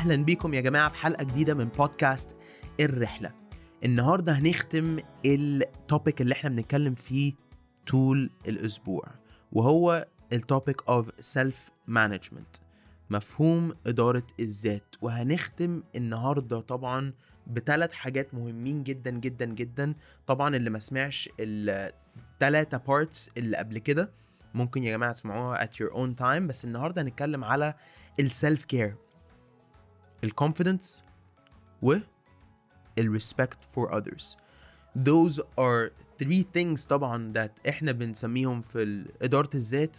أهلا بيكم يا جماعة في حلقة جديدة من بودكاست الرحلة. النهارده هنختم ال topic اللي إحنا بنتكلم فيه طول الأسبوع وهو ال topic of self management مفهوم إدارة الذات. وهنختم النهارده طبعا بثلاث حاجات مهمين جدا جدا جدا. طبعا اللي ما سمعش الثلاثه parts اللي قبل كده ممكن يا جماعة تسمعوها at your own time. بس النهارده هنتكلم على ال self care ال confidence و ال respect for others. Those are three things طبعا that إحنا بنسميهم في إدارة الذات.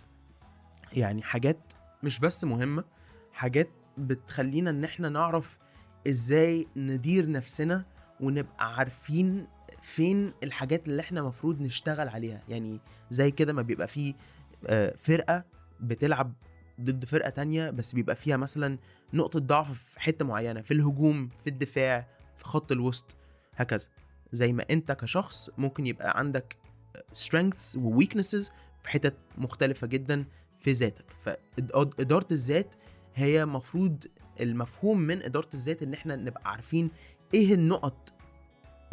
يعني حاجات مش بس مهمة حاجات بتخلينا إن إحنا نعرف إزاي ندير نفسنا ونبقى عارفين فين الحاجات اللي إحنا مفروض نشتغل عليها. يعني زي كده ما بيبقى فيه آه، فرقة بتلعب ضد فرقة تانية بس بيبقى فيها مثلا نقطة ضعف في حتة معينة في الهجوم في الدفاع في خط الوسط هكذا. زي ما أنت كشخص ممكن يبقى عندك strengths و weaknesses في حتت مختلفة جدا في ذاتك. فإدارة الذات هي مفروض المفهوم من إدارة الذات إن إحنا نبقى عارفين إيه النقط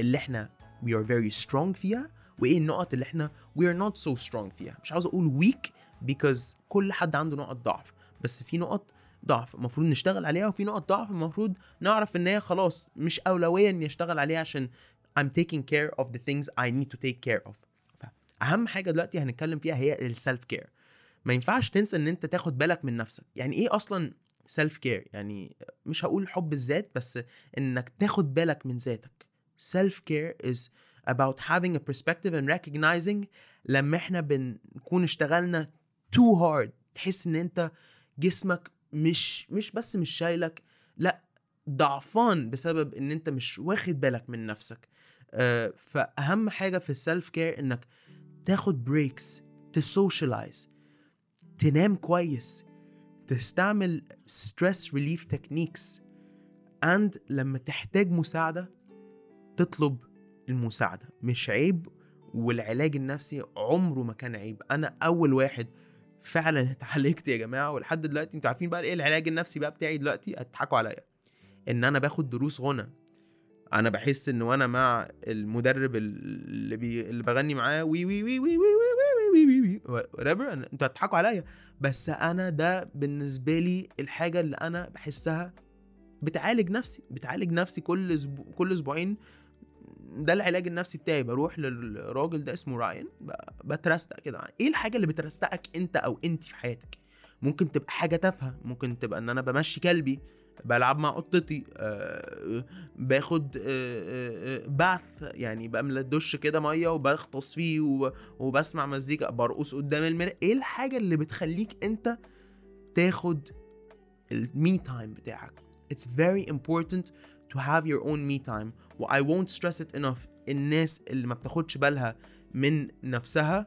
اللي إحنا we are very strong فيها وإيه النقط اللي إحنا we are not so strong فيها. مش عاوز أقول weak because كل حد عنده نقط ضعف. بس في نقط ضعف المفروض نشتغل عليها وفي نقط ضعف المفروض نعرف إن هي خلاص مش أولوية إني أشتغل عليها عشان I'm taking care of the things I need to take care of. فاهم حاجة دلوقتي هنتكلم فيها هي ال self care ما ينفعش تنسى إن أنت تاخد بالك من نفسك. يعني إيه أصلا self care يعني مش هقول حب الذات بس إنك تاخد بالك من ذاتك. self care is about having a perspective and recognizing لما إحنا بنكون اشتغلنا too hard. تحس إن أنت جسمك مش مش بس مش شايلك لأ ضعفان بسبب إن أنت مش واخد بالك من نفسك. آه فأهم حاجة في ال self care إنك تاخد breaks ت socialize تنام كويس تستعمل stress relief techniques and لما تحتاج مساعدة تطلب المساعدة. مش عيب والعلاج النفسي عمره ما كان عيب. أنا أول واحد فعلا اتعالجت يا جماعة ولحد دلوقتي أنتوا عارفين بقى إيه العلاج النفسي بقى بتاعي دلوقتي هتضحكوا عليا ان أنا باخد دروس غنى أنا بحس ان وأنا مع المدرب اللي بي... اللي بغني معاه وي وي وي وي وي وي وي وي وي whatever أنتوا هتضحكوا عليا بس أنا ده بالنسبة لي الحاجة اللي أنا بحسها بتعالج نفسي بتعالج نفسي كل أسبوع كل أسبوعين ده العلاج النفسي بتاعي بروح للراجل ده اسمه راين بترستق كده. إيه الحاجة اللي بترستقك أنت أو انت في حياتك؟ ممكن تبقى حاجة تافهة ممكن تبقى إن أنا بمشي كلبي بلعب مع قطتي آه باخد آه آه بعث يعني بملى الدش كده مية وبغطس فيه وبسمع مزيكا برقص قدام المرايه إيه الحاجة اللي بتخليك أنت تاخد ال me time بتاعك؟ It's very important to have your own me time. و I won't stress it enough. الناس اللي ما بتاخدش بالها من نفسها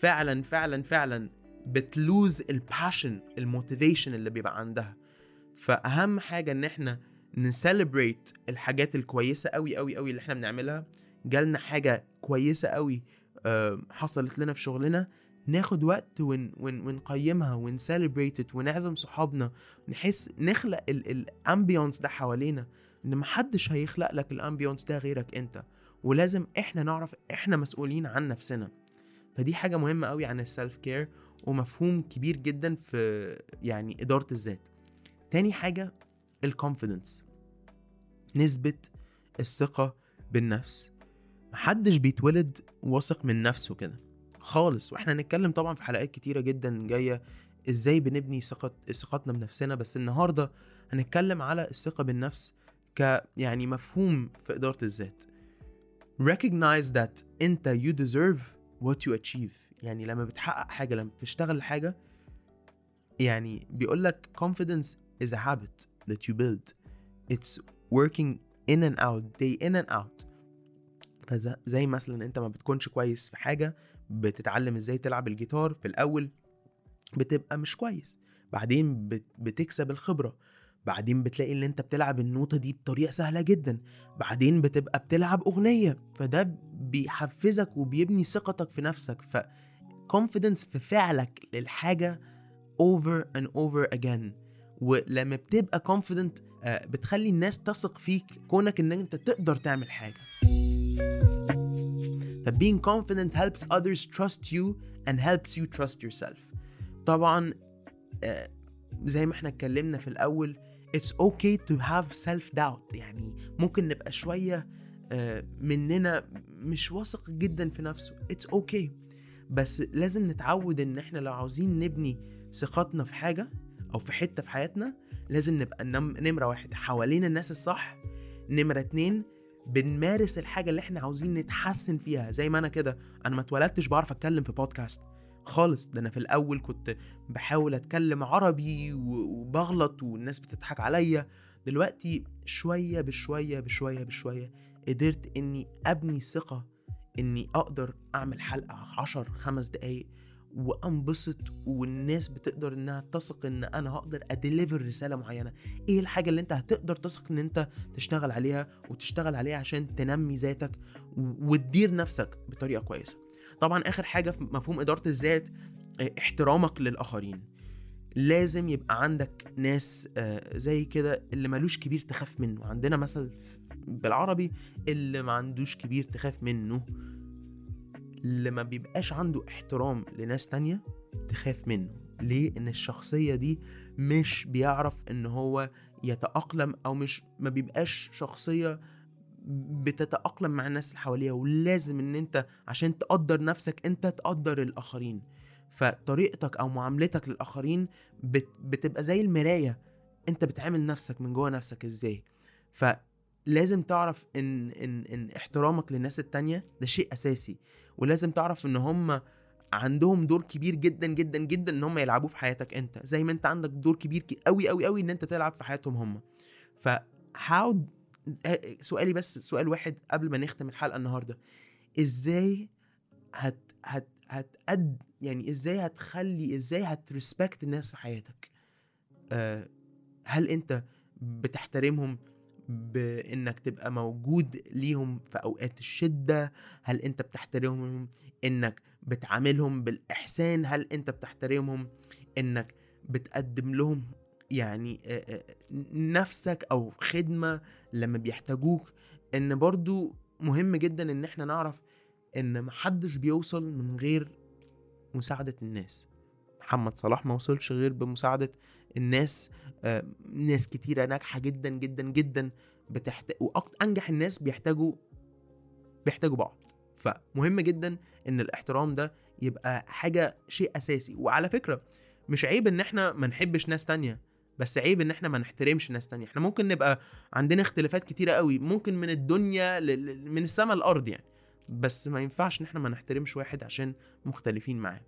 فعلا فعلا فعلا بت lose ال passion ال motivation اللي بيبقى عندها. فأهم حاجة إن إحنا ن celebrate الحاجات الكويسة قوي قوي قوي اللي إحنا بنعملها. جالنا حاجة كويسة قوي حصلت لنا في شغلنا. ناخد وقت ون ون ونقيمها ون celebrate ونعزم صحابنا. نحس نخلق ال ambience ده حوالينا. إن محدش هيخلق لك ال ambience ده غيرك أنت ولازم إحنا نعرف إحنا مسؤولين عن نفسنا. فدي حاجة مهمة قوي عن ال self care ومفهوم كبير جدا في يعني إدارة الذات. تاني حاجة الكونفيدنس نسبة الثقة بالنفس. محدش بيتولد واثق من نفسه كده خالص. وإحنا هنتكلم طبعا في حلقات كتيرة جدا جاية إزاي بنبني ثقة ثقتنا بنفسنا. بس النهارده هنتكلم على الثقة بالنفس ك يعني مفهوم في إدارة الذات. Recognize that أنت you deserve what you achieve. يعني لما بتحقق حاجة لما بتشتغل حاجة يعني بيقول لك confidence is a habit that you build. It's working in and out day in and out. فزي مثلا أنت ما بتكونش كويس في حاجة بتتعلم إزاي تلعب الجيتار في الأول بتبقى مش كويس. بعدين بتكسب الخبرة. بعدين بتلاقي ان انت بتلعب النوتة دي بطريقة سهلة جدا. بعدين بتبقى بتلعب أغنية فده بيحفزك وبيبني ثقتك في نفسك. ف confidence في فعلك للحاجة over and over again. ولما بتبقى confident آه، بتخلي الناس تثق فيك كونك ان أنت تقدر تعمل حاجة. ف being confident helps others trust you and helps you trust yourself. طبعا آه، زي ما إحنا اتكلمنا في الأول it's okay to have self doubt يعني ممكن نبقى شوية آه، مننا مش واثق جدا في نفسه. It's okay. بس لازم نتعود إن إحنا لو عاوزين نبني ثقتنا في حاجة أو في حتة في حياتنا لازم نبقى نم- نمرة واحد حوالين الناس الصح نمرة اتنين بنمارس الحاجة اللي إحنا عاوزين نتحسن فيها. زي ما أنا كده أنا ما اتولدتش بعرف أتكلم في بودكاست خالص. ده أنا في الأول كنت بحاول أتكلم عربي وبغلط والناس بتضحك عليا. دلوقتي شوية بشوية بشوية بشوية قدرت إني أبني ثقة إني أقدر أعمل حلقة عشر خمس دقايق وأنبسط والناس بتقدر إنها تثق إن أنا هقدر اديليفر رسالة معينة. إيه الحاجة اللي أنت هتقدر تثق إن أنت تشتغل عليها وتشتغل عليها عشان تنمي ذاتك وتدير نفسك بطريقة كويسة؟ طبعا آخر حاجة في مفهوم إدارة الذات آه، احترامك للآخرين. لازم يبقى عندك ناس آه، زي كده اللي ملوش كبير تخاف منه. عندنا مثل بالعربي اللي ما عندوش كبير تخاف منه. اللي ما بيبقاش عنده احترام لناس تانية تخاف منه. ليه؟ إن الشخصية دي مش بيعرف إن هو يتأقلم أو مش ما بيبقاش شخصية بتتأقلم مع الناس اللي حواليها ولازم إن أنت عشان تقدر نفسك أنت تقدر الآخرين. فطريقتك أو معاملتك للآخرين بت بتبقى زي المراية. أنت بتعامل نفسك من جوه نفسك إزاي. فلازم تعرف ان ان إن احترامك للناس التانية ده شيء أساسي. ولازم تعرف إن هم عندهم دور كبير جدا جدا جدا إن هم يلعبوه في حياتك أنت. زي ما أنت عندك دور كبير قوي قوي قوي إن أنت تلعب في حياتهم هم. ف how سؤالي بس سؤال واحد قبل ما نختم الحلقة النهارده. إزاي هت هت هتقد يعني إزاي هتخلي إزاي هترسبكت الناس في حياتك؟ آه هل أنت بتحترمهم بإنك تبقى موجود ليهم في أوقات الشدة؟ هل أنت بتحترمهم إنك بتعاملهم بالإحسان؟ هل أنت بتحترمهم إنك بتقدم لهم يعني نفسك أو خدمة لما بيحتاجوك. إن برضو مهم جدا إن إحنا نعرف إن محدش بيوصل من غير مساعدة الناس. محمد صلاح ما وصلش غير بمساعدة الناس ناس كتيرة ناجحة جدا جدا جدا بتحتاج وانجح الناس بيحتاجوا بيحتاجوا بعض. فمهم جدا إن الاحترام ده يبقى حاجة شيء أساسي. وعلى فكرة مش عيب إن إحنا ما نحبش ناس تانية. بس عيب إن إحنا ما نحترمش ناس تانية. إحنا ممكن نبقى عندنا اختلافات كتيرة قوي ممكن من الدنيا ل... من السماء للأرض يعني. بس ما ينفعش إن إحنا ما نحترمش واحد عشان مختلفين معاه.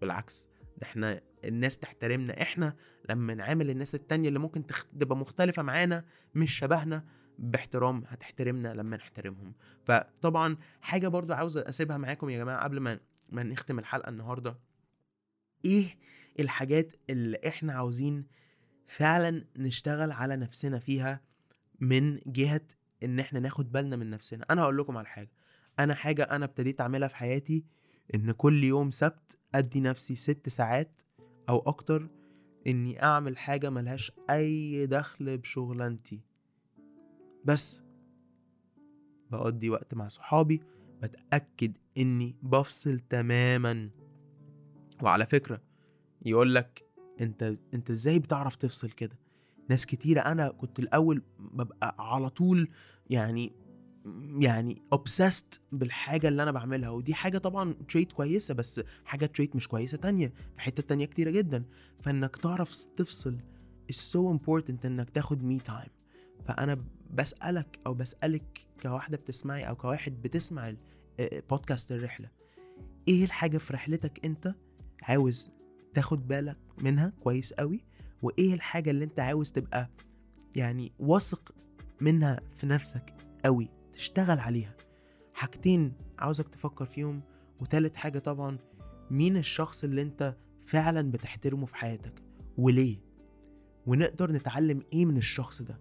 بالعكس ده إحنا الناس تحترمنا. إحنا لما نعامل الناس التانية اللي ممكن تخ... تبقى مختلفة معانا مش شبهنا باحترام هتحترمنا لما نحترمهم. فطبعا حاجة برضو عاوز أسيبها معاكم يا جماعة قبل ما ما نختم الحلقة النهاردة. إيه الحاجات اللي إحنا عاوزين فعلا نشتغل على نفسنا فيها من جهة إن إحنا ناخد بالنا من نفسنا. أنا هقول لكم على حاجة. أنا حاجة أنا ابتديت أعملها في حياتي إن كل يوم سبت أدي نفسي ست ساعات أو أكتر إني أعمل حاجة ملهاش أي دخل بشغلانتي. بس بقضي وقت مع صحابي بتأكد إني بفصل تماما. وعلى فكرة يقول لك أنت أنت إزاي بتعرف تفصل كده؟ ناس كتيرة أنا كنت الأول ببقى على طول يعني يعني obsessed بالحاجة اللي أنا بعملها ودي حاجة طبعا trait كويسة بس حاجة trait مش كويسة تانية في حتة تانية كتيرة جدا. فإنك تعرف تفصل is so important إنك تاخد me time فأنا بسألك أو بسألك كواحدة بتسمعي أو كواحد بتسمع بودكاست الرحلة إيه الحاجة في رحلتك أنت عاوز تاخد بالك منها كويس قوي وإيه الحاجة اللي أنت عاوز تبقى يعني واثق منها في نفسك قوي تشتغل عليها. حاجتين عاوزك تفكر فيهم وتالت حاجة طبعا مين الشخص اللي أنت فعلا بتحترمه في حياتك وليه؟ ونقدر نتعلم إيه من الشخص ده؟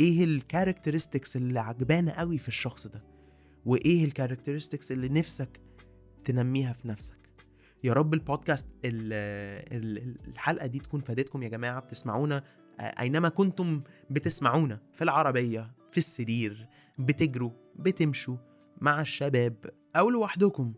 إيه ال characteristics اللي عجبانا قوي في الشخص ده؟ وإيه ال characteristics اللي نفسك تنميها في نفسك؟ يا رب البودكاست ال- ال- الحلقة دي تكون فادتكم يا جماعة بتسمعونا. آه، أينما كنتم بتسمعونا في العربية في السرير بتجروا بتمشوا مع الشباب أو لوحدكم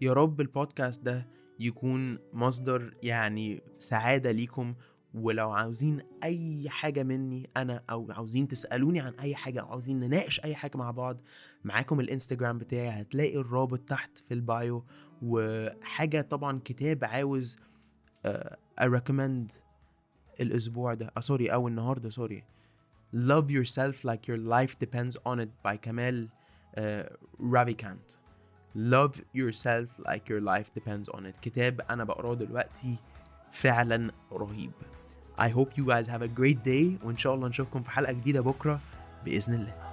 يا رب البودكاست ده يكون مصدر يعني سعادة ليكم ولو عاوزين أي حاجة مني أنا أو عاوزين تسألوني عن أي حاجة أو عاوزين نناقش أي حاجة مع بعض معاكم الإنستجرام بتاعي هتلاقي الرابط تحت في ال bio. وحاجة طبعا كتاب عاوز ا recommend الأسبوع ده آه sorry أو النهارده sorry Love yourself like your life depends on it by كمال رافيكانت Love yourself like your life depends on it. كتاب أنا بقراه دلوقتي فعلا رهيب. I hope you guys have a great day وإن شاء الله نشوفكم في حلقة جديدة بكرة بإذن الله